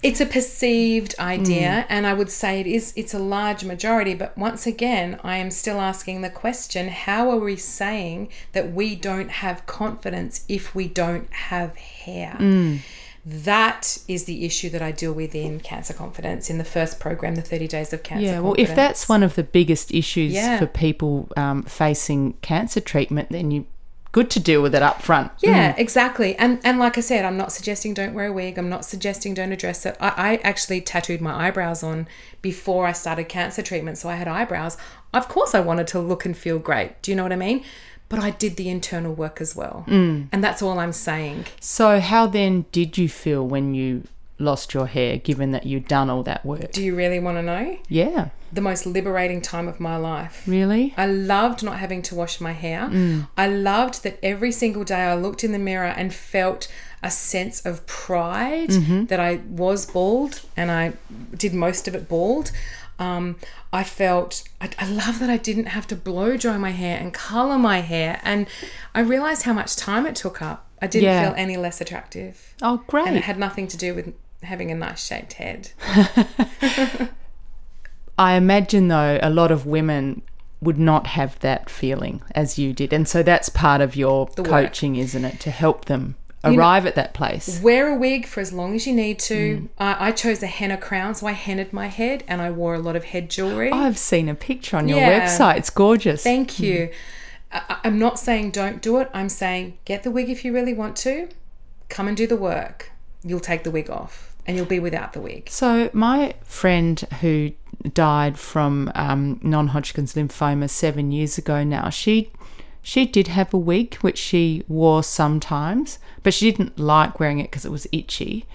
It's a perceived idea and i would say it is it's a large majority but once again i am still asking the question how are we saying that we don't have confidence if we don't have hair? That is the issue that i deal with in cancer confidence in the first program the 30 days of cancer Yeah, well, if that's one of the biggest issues Yeah. for people um, facing cancer treatment, then you good to deal with it up front. Yeah, exactly. And and like I said, I'm not suggesting don't wear a wig. I'm not suggesting don't address it. I, I actually tattooed my eyebrows on before I started cancer treatment, so I had eyebrows. Of course, I wanted to look and feel great. Do you know what I mean? But I did the internal work as well, mm. and that's all I'm saying. So, how then did you feel when you lost your hair, given that you'd done all that work? Do you really want to know? Yeah, The most liberating time of my life. really? I loved not having to wash my hair. I loved that every single day I looked in the mirror and felt a sense of pride that I was bald and I did most of it bald. Um, I felt, I, I love that I didn't have to blow dry my hair and color my hair. And I realized how much time it took up. I didn't Yeah. feel any less attractive. Oh, great. And it had nothing to do with having a nice shaped head. [LAUGHS] I imagine, though, a lot of women would not have that feeling as you did. And so that's part of your coaching, isn't it? To help them arrive at that place. Wear a wig for as long as you need to. Mm. I I chose a henna crown, so I hennaed my head and I wore a lot of head jewelry. I've seen a picture on your Yeah. website. It's gorgeous. Thank mm. you. I, I'm not saying don't do it. I'm saying get the wig if you really want to. Come and do the work. You'll take the wig off and you'll be without the wig. So, my friend who died from um, non-Hodgkin's lymphoma seven years ago now, she she did have a wig which she wore sometimes, but she didn't like wearing it because it was itchy.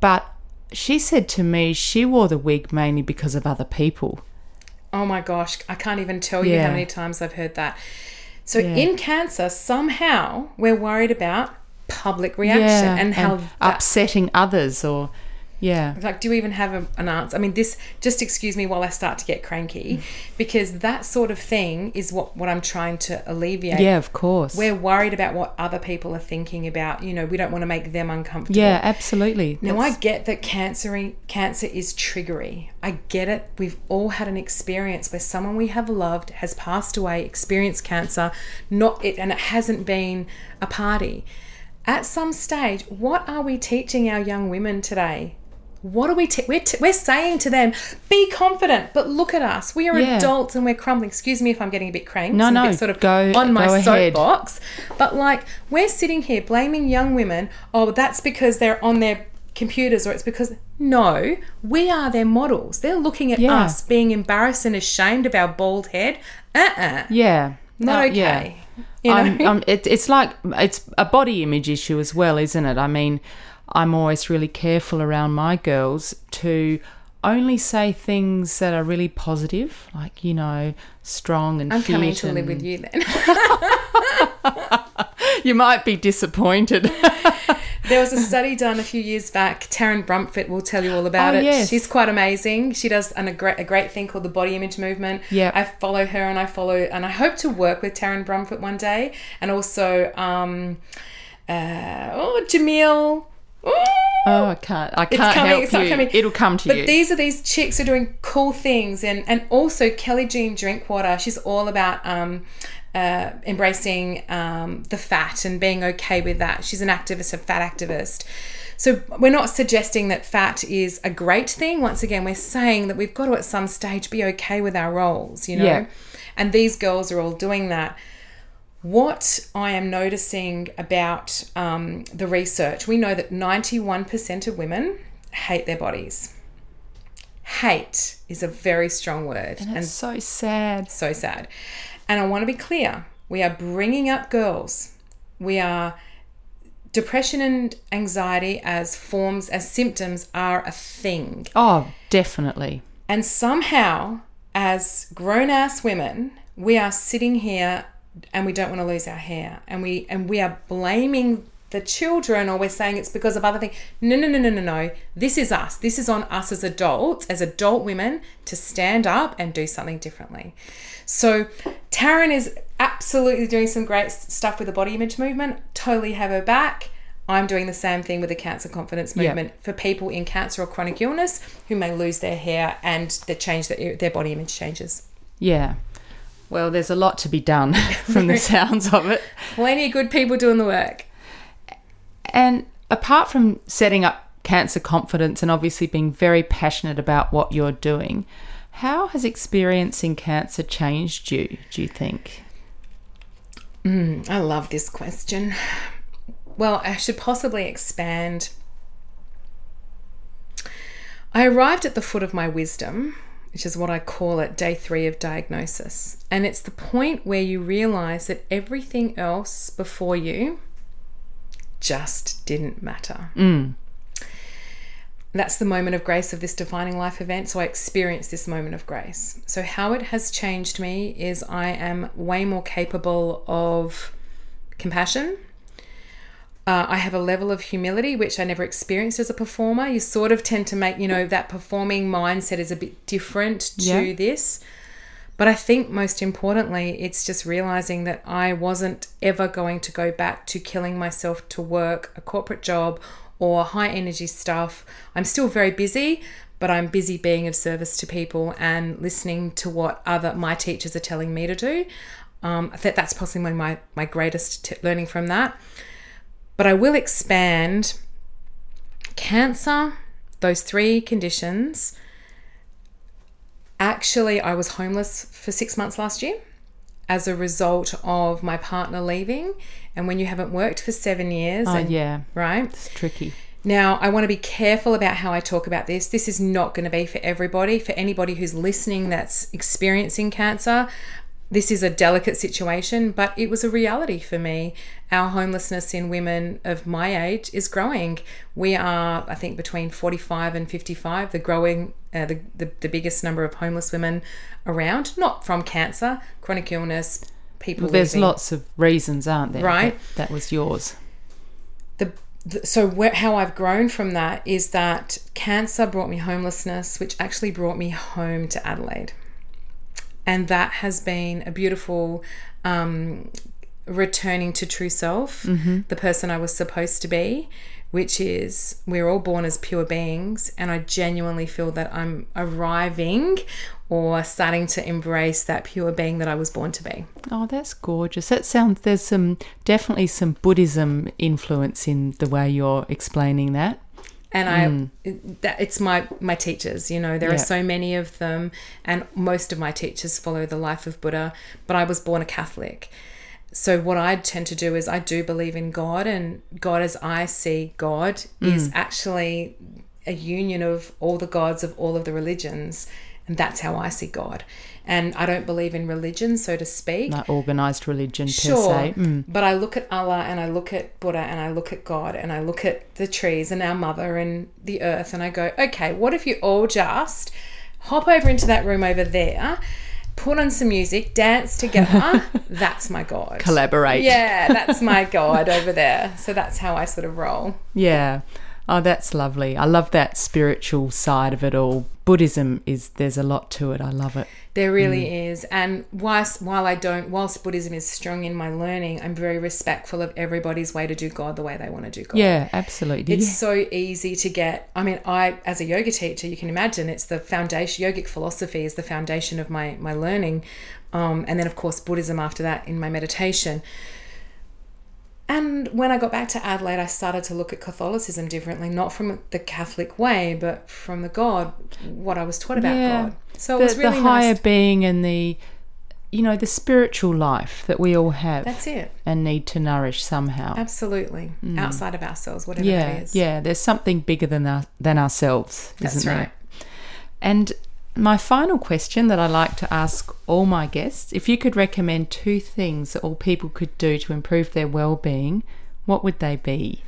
But she said to me she wore the wig mainly because of other people. Oh my gosh, I can't even tell you Yeah. how many times I've heard that. So in cancer, somehow we're worried about public reaction and how that upsetting others or yeah. like do you even have a, an answer i mean this just excuse me while i start to get cranky mm. because that sort of thing is what what i'm trying to alleviate Yeah, of course. we're worried about what other people are thinking about you know we don't want to make them uncomfortable yeah, absolutely. now I get that cancer cancer is triggery. I get it. We've all had an experience where someone we have loved has passed away, experienced cancer, not it and it hasn't been a party. At some stage, what are we teaching our young women today? What are we t- we're, t- we're saying to them be confident but look at us. We are Yeah. adults and we're crumbling. Excuse me if i'm getting a bit cranked No, no, sort of go- on my go soapbox. But like we're sitting here blaming young women oh that's because they're on their computers or it's because no. We are their models. They're looking at Yeah. us being embarrassed and ashamed of our bald head. Uh-uh. Yeah. not Uh, okay. Yeah. you know? I'm, I'm, it, it's like it's a body image issue as well, isn't it? I mean, I'm always really careful around my girls to only say things that are really positive, like you know, strong and i'm coming to live with you then [LAUGHS] [LAUGHS] You might be disappointed. [LAUGHS] There was a study done a few years back. Taryn Brumfitt will tell you all about Oh, it. yes. She's quite amazing. She does an, a, great, a great thing called the body image movement. Yeah. I follow her and I follow, and I hope to work with Taryn Brumfitt one day. And also, um, uh, oh, Jamil. Oh, I can't. I can't coming, help you. coming. It'll come to but you. But these are these chicks who are doing cool things, and and also Kelli Jean Drinkwater. She's all about um, uh, embracing um, the fat and being okay with that. She's an activist, a fat activist. So we're not suggesting that fat is a great thing. Once again, we're saying that we've got to at some stage be okay with our roles, you know. Yeah. And these girls are all doing that what I am noticing about um, the research, we know that 91% of women hate their bodies. Hate is a very strong word and, it's so sad. so sad. And I want to be clear we are bringing up girls. We are depression and anxiety as forms, as symptoms are a thing. Oh, definitely. And somehow, as grown ass women, we are sitting here and we don't want to lose our hair. And we and we are blaming the children or we're saying it's because of other things. No, no, no, no, no, no. This is us. This is on us as adults, as adult women, to stand up and do something differently. So Taryn is absolutely doing some great stuff with the body image movement. Totally have her back. I'm doing the same thing with the cancer confidence movement for people in cancer or chronic illness who may lose their hair and the change that their body image changes. Yeah. Well, there's a lot to be done [LAUGHS] from the [LAUGHS] sounds of it. Plenty of good people doing the work. And apart from setting up cancer confidence and obviously being very passionate about what you're doing, how has experiencing cancer changed you, do you think? Hmm, I love this question. Well, I should possibly expand. I arrived at the foot of my wisdom, which is what I call it, day three of diagnosis. And it's the point where you realize that everything else before you just didn't matter. Mm. That's the moment of grace of this defining life event. So I experienced this moment of grace. So, how it has changed me is I am way more capable of compassion. Uh, I have a level of humility which I never experienced as a performer. You sort of tend to make, you know, that performing mindset is a bit different to Yeah. this. But I think most importantly, it's just realizing that I wasn't ever going to go back to killing myself to work a corporate job or high energy stuff. I'm still very busy, but I'm busy being of service to people and listening to what other my teachers are telling me to do. Um, I think that's possibly my my greatest t- learning from that. But I will expand cancer, those three conditions. Actually, I was homeless for six months last year as a result of my partner leaving. And when you haven't worked for seven years, Oh, and, yeah, right? it's tricky. Now, I want to be careful about how I talk about this. This is not going to be for everybody. For anybody who's listening that's experiencing cancer, this is a delicate situation, but it was a reality for me. Our homelessness in women of my age is growing. We are, I think, between 45 and 55, the growing, uh, the, the, the biggest number of homeless women around, not from cancer, chronic illness, people. Well, there's leaving. lots of reasons, aren't there? Right. That, that was yours. the, so how I've grown from that is that cancer brought me homelessness, which actually brought me home to Adelaide, and that has been a beautiful um, returning to true self, the person I was supposed to be. Which is, we're all born as pure beings, and I genuinely feel that I'm arriving or starting to embrace that pure being that I was born to be. Oh, that's gorgeous. That sounds there's some definitely some Buddhism influence in the way you're explaining that. And I mm. that it's my my teachers. You know, there Yeah. are so many of them, and most of my teachers follow the life of Buddha. But I was born a Catholic, so what I tend to do is I do believe in God, and God as I see God is mm. actually a union of all the gods of all of the religions, and that's how I see God. And I don't believe in religion, so to speak. Like organized religion per se. Mm. But I look at Allah and I look at Buddha and I look at God and I look at the trees and our mother and the earth and I go, okay, what if you all just hop over into that room over there, put on some music, dance together? [LAUGHS] that's my God. Collaborate. Yeah, that's my God over there. So that's how I sort of roll. Yeah. Oh, that's lovely. I love that spiritual side of it all. Buddhism is there's a lot to it. I love it. There really Mm. is. And whilst while I don't whilst Buddhism is strong in my learning, I'm very respectful of everybody's way to do God the way they want to do God. Yeah, absolutely. It's Yeah. so easy to get. I mean, I as a yoga teacher, you can imagine it's the foundation. Yogic philosophy is the foundation of my my learning, um, and then of course Buddhism after that in my meditation. And when I got back to Adelaide, I started to look at Catholicism differently, not from the Catholic way, but from the God, what I was taught about Yeah. God. So the, it was really the higher nice. being and the you know the spiritual life that we all have That's it. and need to nourish somehow. Absolutely. Outside of ourselves, whatever Mm. yeah, it is. yeah. There's something bigger than our, than ourselves, That's isn't there? right. And my final question that I like to ask all my guests: if you could recommend two things that all people could do to improve their well-being, what would they be?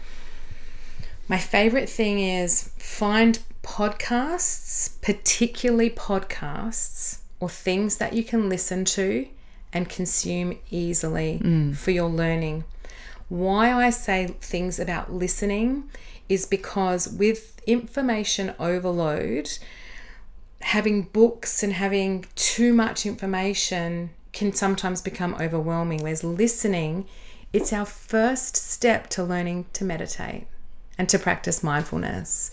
My favorite thing is find podcasts, particularly podcasts or things that you can listen to and consume easily mm. for your learning. Why I say things about listening is because with information overload, having books and having too much information can sometimes become overwhelming. Whereas listening, it's our first step to learning to meditate and to practice mindfulness.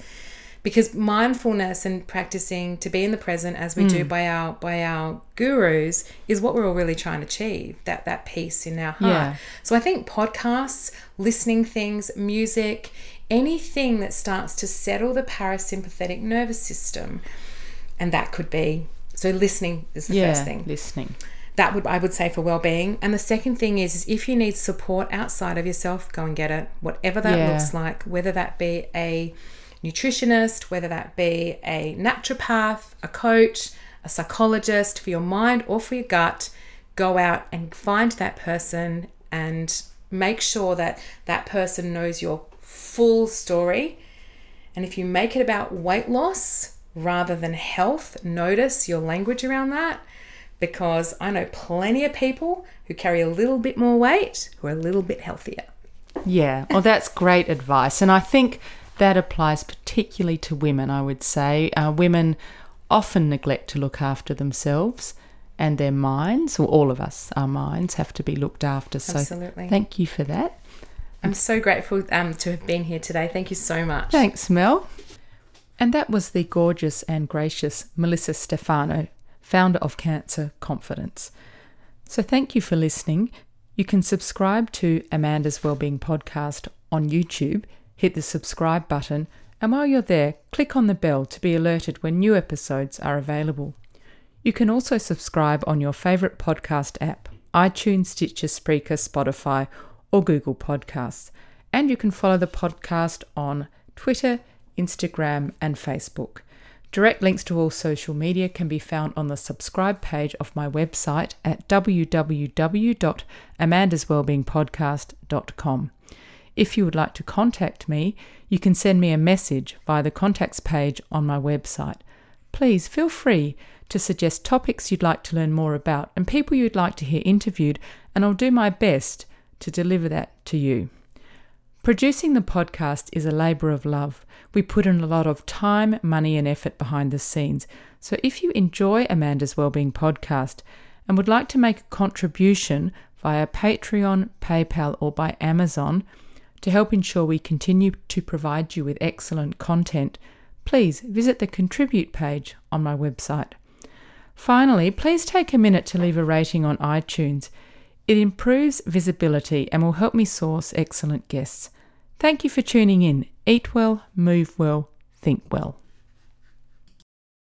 Because mindfulness and practicing to be in the present as we do mm. by our by our gurus is what we're all really trying to achieve, that that peace in our heart. Yeah. So I think podcasts, listening things, music, anything that starts to settle the parasympathetic nervous system. And that could be so listening is the yeah, first thing listening. that would I would say for well-being. And the second thing is, is if you need support outside of yourself, go and get it. Whatever that Yeah. looks like, whether that be a nutritionist, whether that be a naturopath, a coach, a psychologist for your mind or for your gut, go out and find that person and make sure that that person knows your full story. And if you make it about weight loss rather than health, notice your language around that because I know plenty of people who carry a little bit more weight who are a little bit healthier. Yeah, well, that's great advice. And I think that applies particularly to women, I would say. Uh, women often neglect to look after themselves and their minds, or all of us, our minds have to be looked after. So Absolutely. thank you for that. I'm so grateful um, to have been here today. Thank you so much. Thanks, Mel. And that was the gorgeous and gracious Melissa Stefano, founder of Cancer Confidence. So thank you for listening. You can subscribe to Amanda's Wellbeing Podcast on YouTube, hit the subscribe button, and while you're there, click on the bell to be alerted when new episodes are available. You can also subscribe on your favourite podcast app iTunes, Stitcher, Spreaker, Spotify, or Google Podcasts. And you can follow the podcast on Twitter, Instagram, and Facebook. Direct links to all social media can be found on the subscribe page of my website at www.amandaswellbeingpodcast.com. If you would like to contact me, you can send me a message via the contacts page on my website. Please feel free to suggest topics you'd like to learn more about and people you'd like to hear interviewed, and I'll do my best to deliver that to you. Producing the podcast is a labour of love. We put in a lot of time, money, and effort behind the scenes. So if you enjoy Amanda's Wellbeing podcast and would like to make a contribution via Patreon, PayPal, or by Amazon to help ensure we continue to provide you with excellent content, please visit the contribute page on my website. Finally, please take a minute to leave a rating on iTunes. It improves visibility and will help me source excellent guests. Thank you for tuning in, eat well, move well, think well.